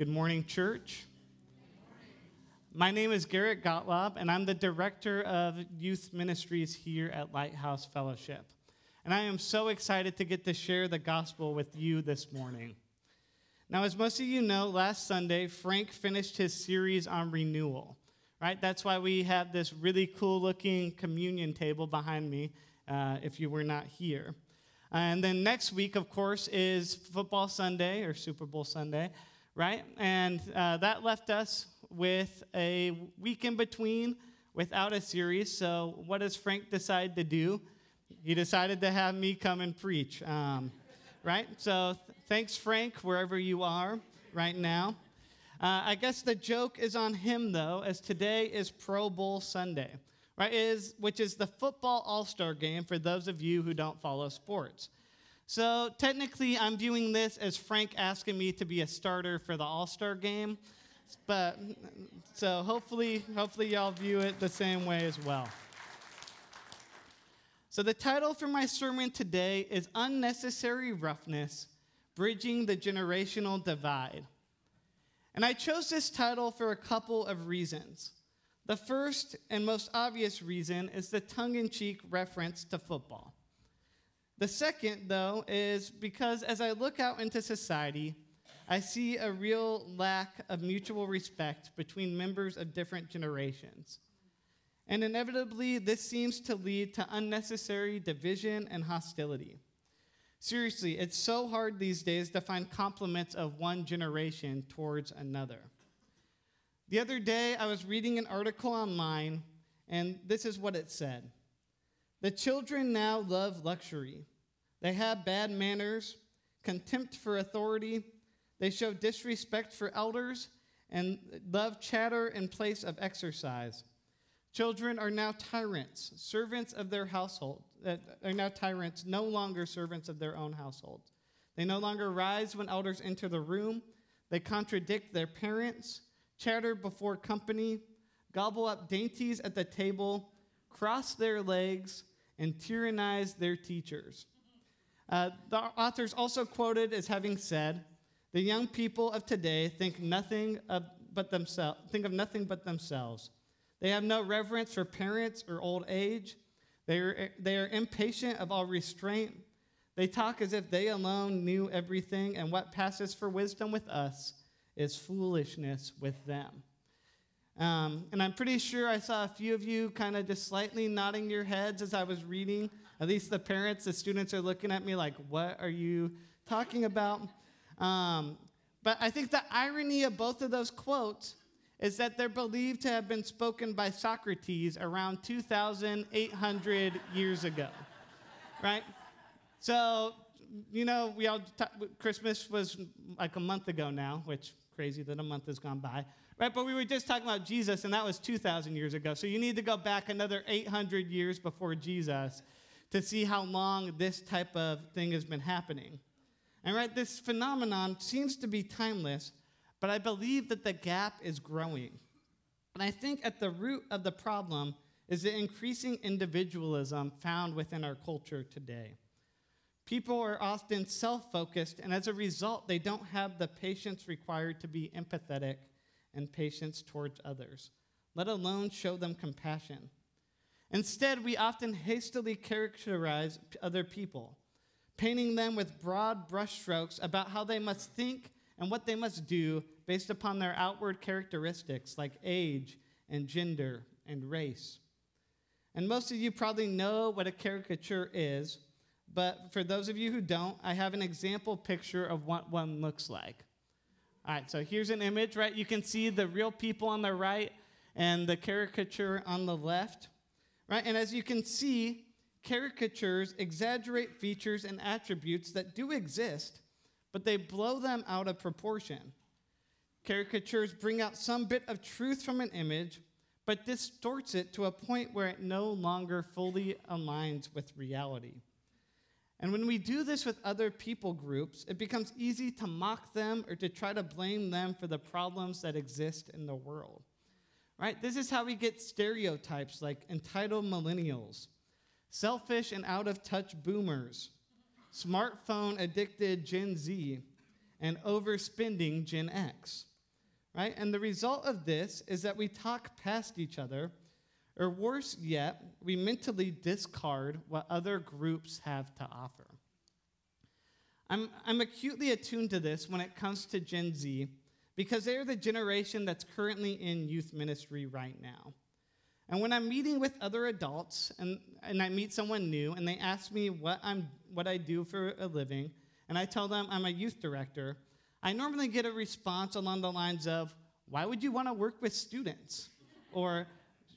Good morning, church. My name is Garrett Gottlob, and I'm the director of youth ministries here at Lighthouse Fellowship. And I am so excited to get to share the gospel with you this morning. Now, as most of you know, last Sunday, Frank finished his series on renewal, right? That's why we have this really cool looking communion table behind me uh, if you were not here. And then next week, of course, is Football Sunday or Super Bowl Sunday, right? And uh, that left us with a week in between without a series. So, what does Frank decide to do? He decided to have me come and preach, um, right? So, th- thanks, Frank, wherever you are right now. Uh, I guess the joke is on him, though, as today is Pro Bowl Sunday, right? Is, which is the football all star game for those of you who don't follow sports. So, technically, I'm viewing this as Frank asking me to be a starter for the all star game. But so hopefully, hopefully y'all view it the same way as well. So the title for my sermon today is Unnecessary Roughness: Bridging the Generational Divide. And I chose this title for a couple of reasons. The first and most obvious reason is the tongue in cheek reference to football. The second, though, is because as I look out into society, I see a real lack of mutual respect between members of different generations. And inevitably, this seems to lead to unnecessary division and hostility. Seriously, it's so hard these days to find compliments of one generation towards another. The other day, I was reading an article online, and this is what it said The children now love luxury. They have bad manners, contempt for authority, they show disrespect for elders and love chatter in place of exercise. Children are now tyrants, servants of their household, uh, are now tyrants, no longer servants of their own household. They no longer rise when elders enter the room. They contradict their parents, chatter before company, gobble up dainties at the table, cross their legs, and tyrannize their teachers. Uh, the author's also quoted as having said, the young people of today think nothing of but themselves, think of nothing but themselves. They have no reverence for parents or old age. They are, they are impatient of all restraint. They talk as if they alone knew everything, and what passes for wisdom with us is foolishness with them. Um, and I'm pretty sure I saw a few of you kind of just slightly nodding your heads as I was reading. At least the parents, the students are looking at me like, What are you talking about? Um, but I think the irony of both of those quotes is that they're believed to have been spoken by Socrates around 2,800 years ago, right? So, you know, we all, t- Christmas was like a month ago now, which crazy that a month has gone by, right? But we were just talking about Jesus, and that was 2,000 years ago. So you need to go back another 800 years before Jesus to see how long this type of thing has been happening. And right, this phenomenon seems to be timeless, but I believe that the gap is growing. And I think at the root of the problem is the increasing individualism found within our culture today. People are often self focused, and as a result, they don't have the patience required to be empathetic and patience towards others, let alone show them compassion. Instead, we often hastily characterize other people painting them with broad brushstrokes about how they must think and what they must do based upon their outward characteristics like age and gender and race. And most of you probably know what a caricature is, but for those of you who don't, I have an example picture of what one looks like. All right, so here's an image, right? You can see the real people on the right and the caricature on the left, right? And as you can see, caricatures exaggerate features and attributes that do exist, but they blow them out of proportion. Caricatures bring out some bit of truth from an image, but distorts it to a point where it no longer fully aligns with reality. And when we do this with other people groups, it becomes easy to mock them or to try to blame them for the problems that exist in the world. Right? This is how we get stereotypes like entitled millennials selfish and out of touch boomers, smartphone addicted Gen Z, and overspending Gen X. right? And the result of this is that we talk past each other, or worse yet, we mentally discard what other groups have to offer. I'm, I'm acutely attuned to this when it comes to Gen Z because they're the generation that's currently in youth ministry right now. And when I'm meeting with other adults and, and I meet someone new and they ask me what, I'm, what I do for a living, and I tell them I'm a youth director, I normally get a response along the lines of, Why would you want to work with students? Or,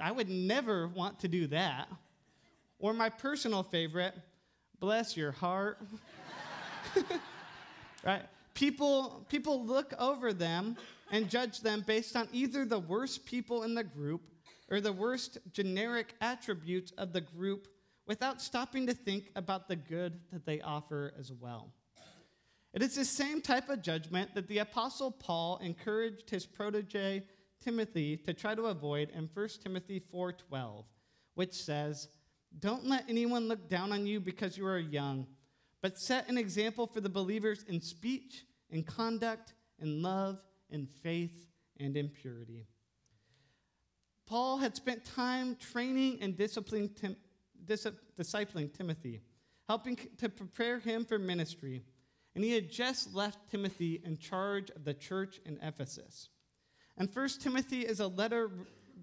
I would never want to do that. Or my personal favorite, Bless your heart. right? People, people look over them and judge them based on either the worst people in the group or the worst generic attributes of the group without stopping to think about the good that they offer as well. It is the same type of judgment that the Apostle Paul encouraged his protege Timothy to try to avoid in 1 Timothy 4:12, which says, "Don't let anyone look down on you because you are young, but set an example for the believers in speech, in conduct, in love, in faith, and in purity." Paul had spent time training and disciplining, Tim, dis- discipling Timothy, helping to prepare him for ministry. And he had just left Timothy in charge of the church in Ephesus. And First Timothy is a letter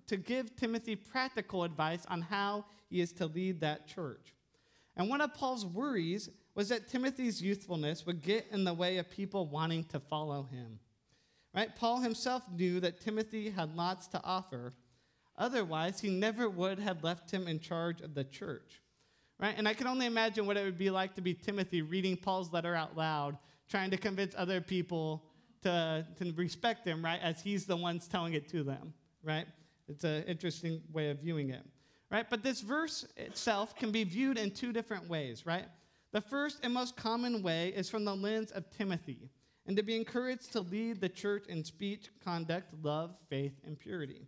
to give Timothy practical advice on how he is to lead that church. And one of Paul's worries was that Timothy's youthfulness would get in the way of people wanting to follow him. Right? Paul himself knew that Timothy had lots to offer, Otherwise, he never would have left him in charge of the church. Right? And I can only imagine what it would be like to be Timothy reading Paul's letter out loud, trying to convince other people to, to respect him, right? As he's the ones telling it to them, right? It's an interesting way of viewing it, right? But this verse itself can be viewed in two different ways, right? The first and most common way is from the lens of Timothy, and to be encouraged to lead the church in speech, conduct, love, faith, and purity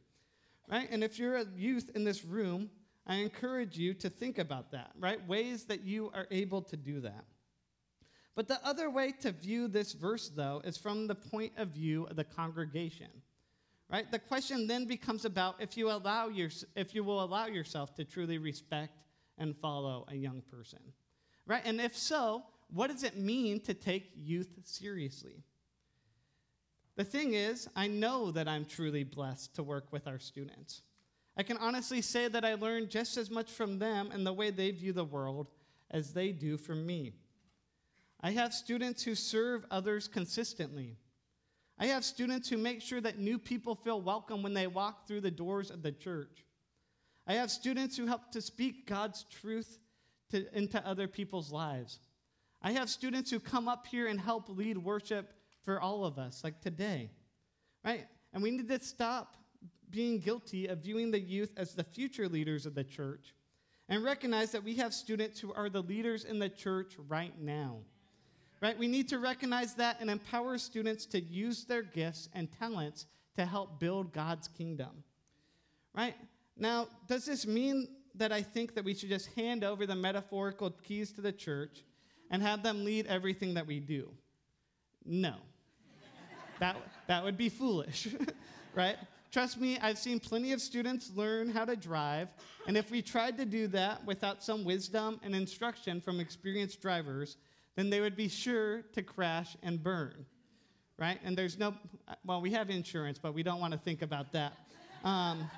right? And if you're a youth in this room, I encourage you to think about that, right? Ways that you are able to do that. But the other way to view this verse, though, is from the point of view of the congregation, right? The question then becomes about if you, allow your, if you will allow yourself to truly respect and follow a young person, right? And if so, what does it mean to take youth seriously? The thing is, I know that I'm truly blessed to work with our students. I can honestly say that I learn just as much from them and the way they view the world as they do from me. I have students who serve others consistently. I have students who make sure that new people feel welcome when they walk through the doors of the church. I have students who help to speak God's truth to, into other people's lives. I have students who come up here and help lead worship for all of us, like today, right? And we need to stop being guilty of viewing the youth as the future leaders of the church and recognize that we have students who are the leaders in the church right now. Right? We need to recognize that and empower students to use their gifts and talents to help build God's kingdom. Right? Now, does this mean that I think that we should just hand over the metaphorical keys to the church and have them lead everything that we do? No that, that would be foolish, right? Trust me, I've seen plenty of students learn how to drive, and if we tried to do that without some wisdom and instruction from experienced drivers, then they would be sure to crash and burn, right? And there's no, well, we have insurance, but we don't want to think about that. Um,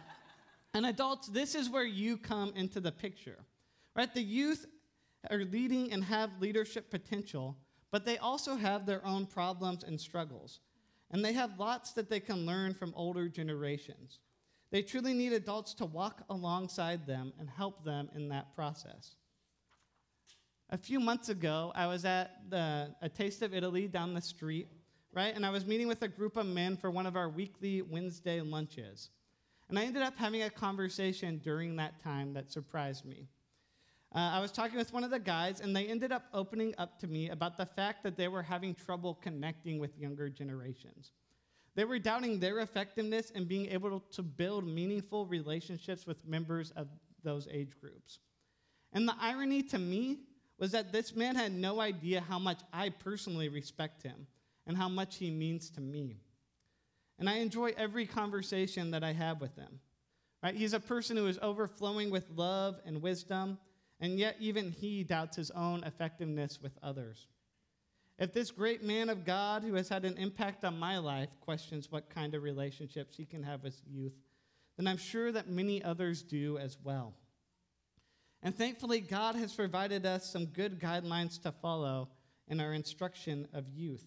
and adults, this is where you come into the picture, right? The youth are leading and have leadership potential, but they also have their own problems and struggles and they have lots that they can learn from older generations. They truly need adults to walk alongside them and help them in that process. A few months ago, I was at the, a Taste of Italy down the street, right? And I was meeting with a group of men for one of our weekly Wednesday lunches. And I ended up having a conversation during that time that surprised me. Uh, I was talking with one of the guys, and they ended up opening up to me about the fact that they were having trouble connecting with younger generations. They were doubting their effectiveness in being able to build meaningful relationships with members of those age groups. And the irony to me was that this man had no idea how much I personally respect him and how much he means to me. and I enjoy every conversation that I have with him. Right? He's a person who is overflowing with love and wisdom, and yet even he doubts his own effectiveness with others. If this great man of God who has had an impact on my life questions what kind of relationships he can have with youth, then I'm sure that many others do as well. And thankfully, God has provided us some good guidelines to follow in our instruction of youth.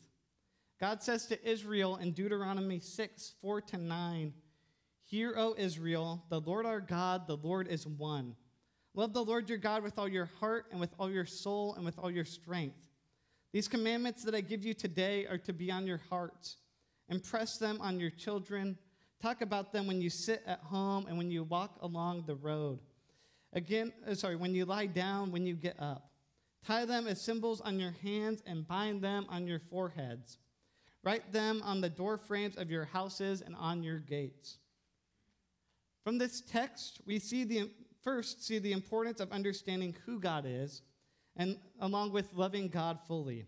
God says to Israel in Deuteronomy 6 4 to 9, Hear, O Israel, the Lord our God, the Lord is one. Love the Lord your God with all your heart and with all your soul and with all your strength. These commandments that I give you today are to be on your hearts. Impress them on your children. Talk about them when you sit at home and when you walk along the road. Again, uh, sorry, when you lie down, when you get up. Tie them as symbols on your hands and bind them on your foreheads. Write them on the door frames of your houses and on your gates. From this text, we see the first see the importance of understanding who God is and along with loving God fully.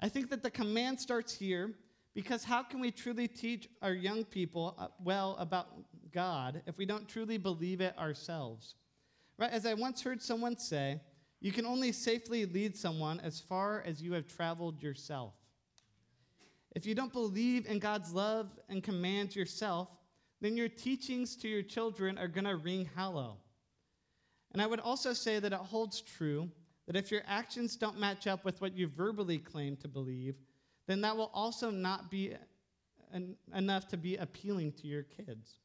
I think that the command starts here because how can we truly teach our young people uh, well about God if we don't truly believe it ourselves? Right? As I once heard someone say, you can only safely lead someone as far as you have traveled yourself. If you don't believe in God's love and commands yourself, then your teachings to your children are going to ring hollow. And I would also say that it holds true that if your actions don't match up with what you verbally claim to believe, then that will also not be en- enough to be appealing to your kids.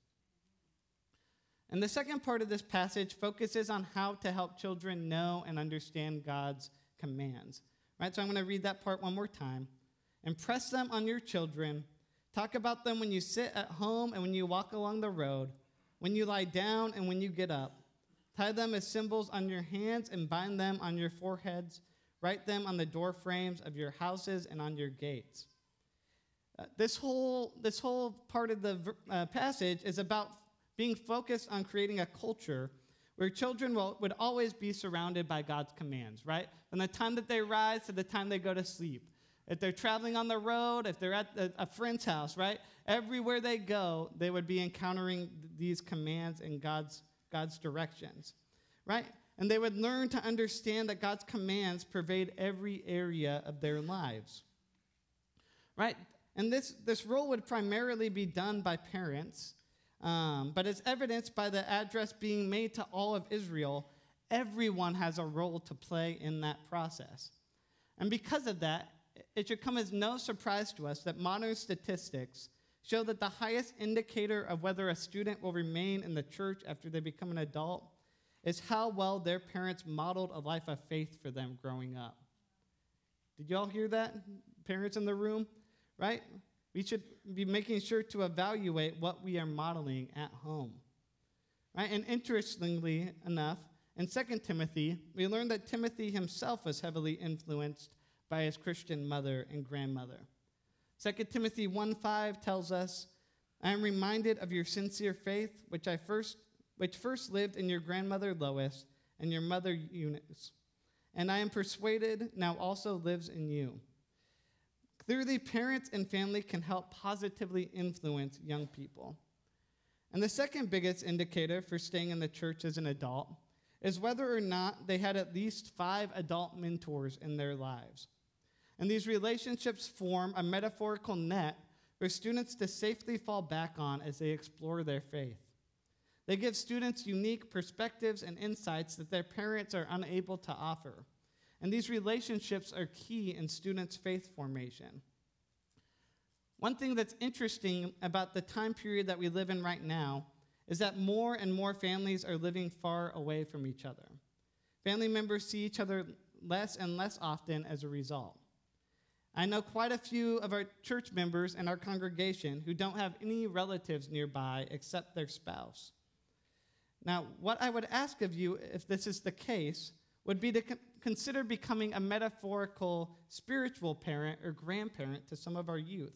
And the second part of this passage focuses on how to help children know and understand God's commands. Right? So I'm going to read that part one more time. Impress them on your children. Talk about them when you sit at home and when you walk along the road, when you lie down and when you get up. Tie them as symbols on your hands and bind them on your foreheads. Write them on the door frames of your houses and on your gates. Uh, this, whole, this whole part of the uh, passage is about being focused on creating a culture where children will, would always be surrounded by God's commands, right? From the time that they rise to the time they go to sleep. If they're traveling on the road, if they're at a, a friend's house, right? Everywhere they go, they would be encountering these commands and God's, God's directions, right? And they would learn to understand that God's commands pervade every area of their lives, right? And this, this role would primarily be done by parents um, but as evidenced by the address being made to all of Israel, everyone has a role to play in that process. And because of that, it should come as no surprise to us that modern statistics show that the highest indicator of whether a student will remain in the church after they become an adult is how well their parents modeled a life of faith for them growing up. Did y'all hear that? Parents in the room, right? We should be making sure to evaluate what we are modeling at home. Right? And interestingly enough, in 2 Timothy, we learn that Timothy himself was heavily influenced by his Christian mother and grandmother. 2 Timothy 1:5 tells us, I am reminded of your sincere faith, which I first which first lived in your grandmother Lois and your mother Eunice, and I am persuaded now also lives in you. Clearly, parents and family can help positively influence young people. And the second biggest indicator for staying in the church as an adult is whether or not they had at least five adult mentors in their lives. And these relationships form a metaphorical net for students to safely fall back on as they explore their faith. They give students unique perspectives and insights that their parents are unable to offer. And these relationships are key in students' faith formation. One thing that's interesting about the time period that we live in right now is that more and more families are living far away from each other. Family members see each other less and less often as a result. I know quite a few of our church members and our congregation who don't have any relatives nearby except their spouse. Now, what I would ask of you, if this is the case, would be to consider becoming a metaphorical spiritual parent or grandparent to some of our youth.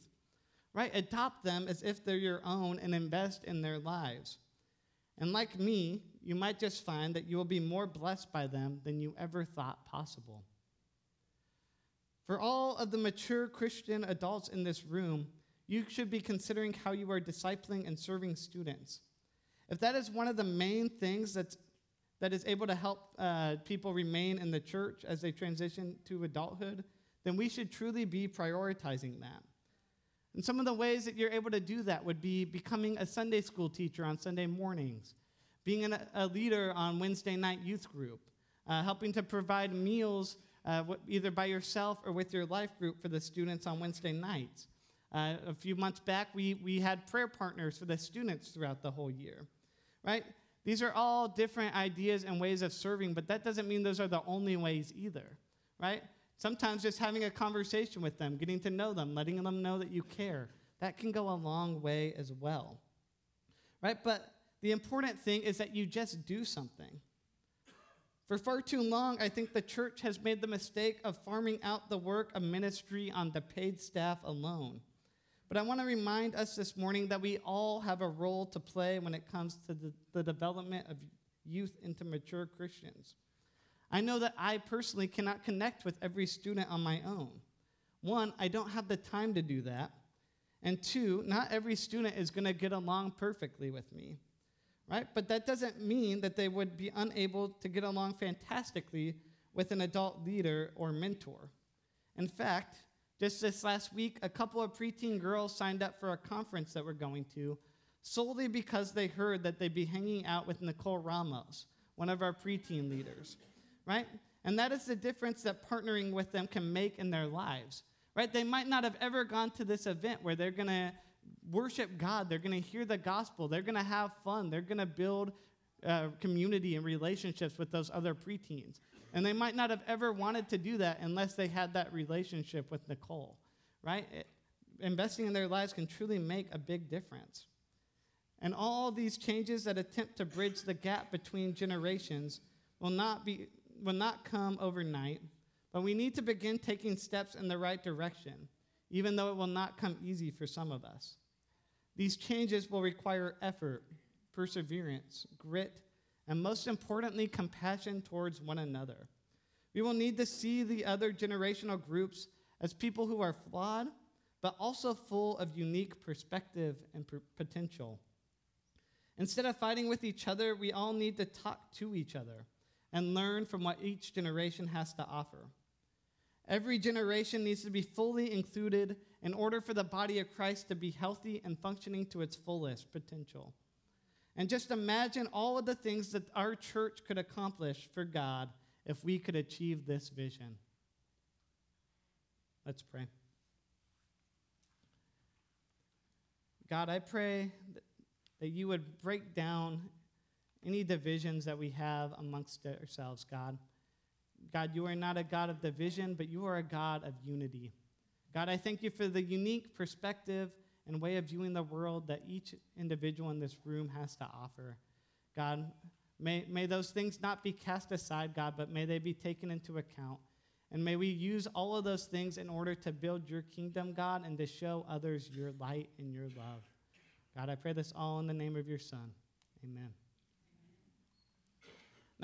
Right? Adopt them as if they're your own and invest in their lives. And like me, you might just find that you will be more blessed by them than you ever thought possible. For all of the mature Christian adults in this room, you should be considering how you are discipling and serving students. If that is one of the main things that's, that is able to help uh, people remain in the church as they transition to adulthood, then we should truly be prioritizing that. And some of the ways that you're able to do that would be becoming a Sunday school teacher on Sunday mornings, being an, a leader on Wednesday night youth group, uh, helping to provide meals uh, either by yourself or with your life group for the students on Wednesday nights. Uh, a few months back, we, we had prayer partners for the students throughout the whole year, right? These are all different ideas and ways of serving, but that doesn't mean those are the only ways either, right? Sometimes just having a conversation with them, getting to know them, letting them know that you care, that can go a long way as well. Right? But the important thing is that you just do something. For far too long, I think the church has made the mistake of farming out the work of ministry on the paid staff alone. But I want to remind us this morning that we all have a role to play when it comes to the, the development of youth into mature Christians. I know that I personally cannot connect with every student on my own. One, I don't have the time to do that. And two, not every student is going to get along perfectly with me, right? But that doesn't mean that they would be unable to get along fantastically with an adult leader or mentor. In fact, just this last week, a couple of preteen girls signed up for a conference that we're going to solely because they heard that they'd be hanging out with Nicole Ramos, one of our preteen leaders right? And that is the difference that partnering with them can make in their lives, right? They might not have ever gone to this event where they're going to worship God, they're going to hear the gospel, they're going to have fun, they're going to build uh, community and relationships with those other preteens. And they might not have ever wanted to do that unless they had that relationship with Nicole, right? It, investing in their lives can truly make a big difference. And all these changes that attempt to bridge the gap between generations will not be will not come overnight, but we need to begin taking steps in the right direction, even though it will not come easy for some of us. These changes will require effort, perseverance, grit, and most importantly, compassion towards one another. We will need to see the other generational groups as people who are flawed, but also full of unique perspective and p- potential. Instead of fighting with each other, we all need to talk to each other and learn from what each generation has to offer. Every generation needs to be fully included in order for the body of Christ to be healthy and functioning to its fullest potential. And just imagine all of the things that our church could accomplish for God if we could achieve this vision. Let's pray. God, I pray that you would break down any divisions that we have amongst ourselves, God. God, you are not a God of division, but you are a God of unity. God, I thank you for the unique perspective and way of viewing the world that each individual in this room has to offer. God, may, may those things not be cast aside, God, but may they be taken into account. And may we use all of those things in order to build your kingdom, God, and to show others your light and your love. God, I pray this all in the name of your Son. Amen.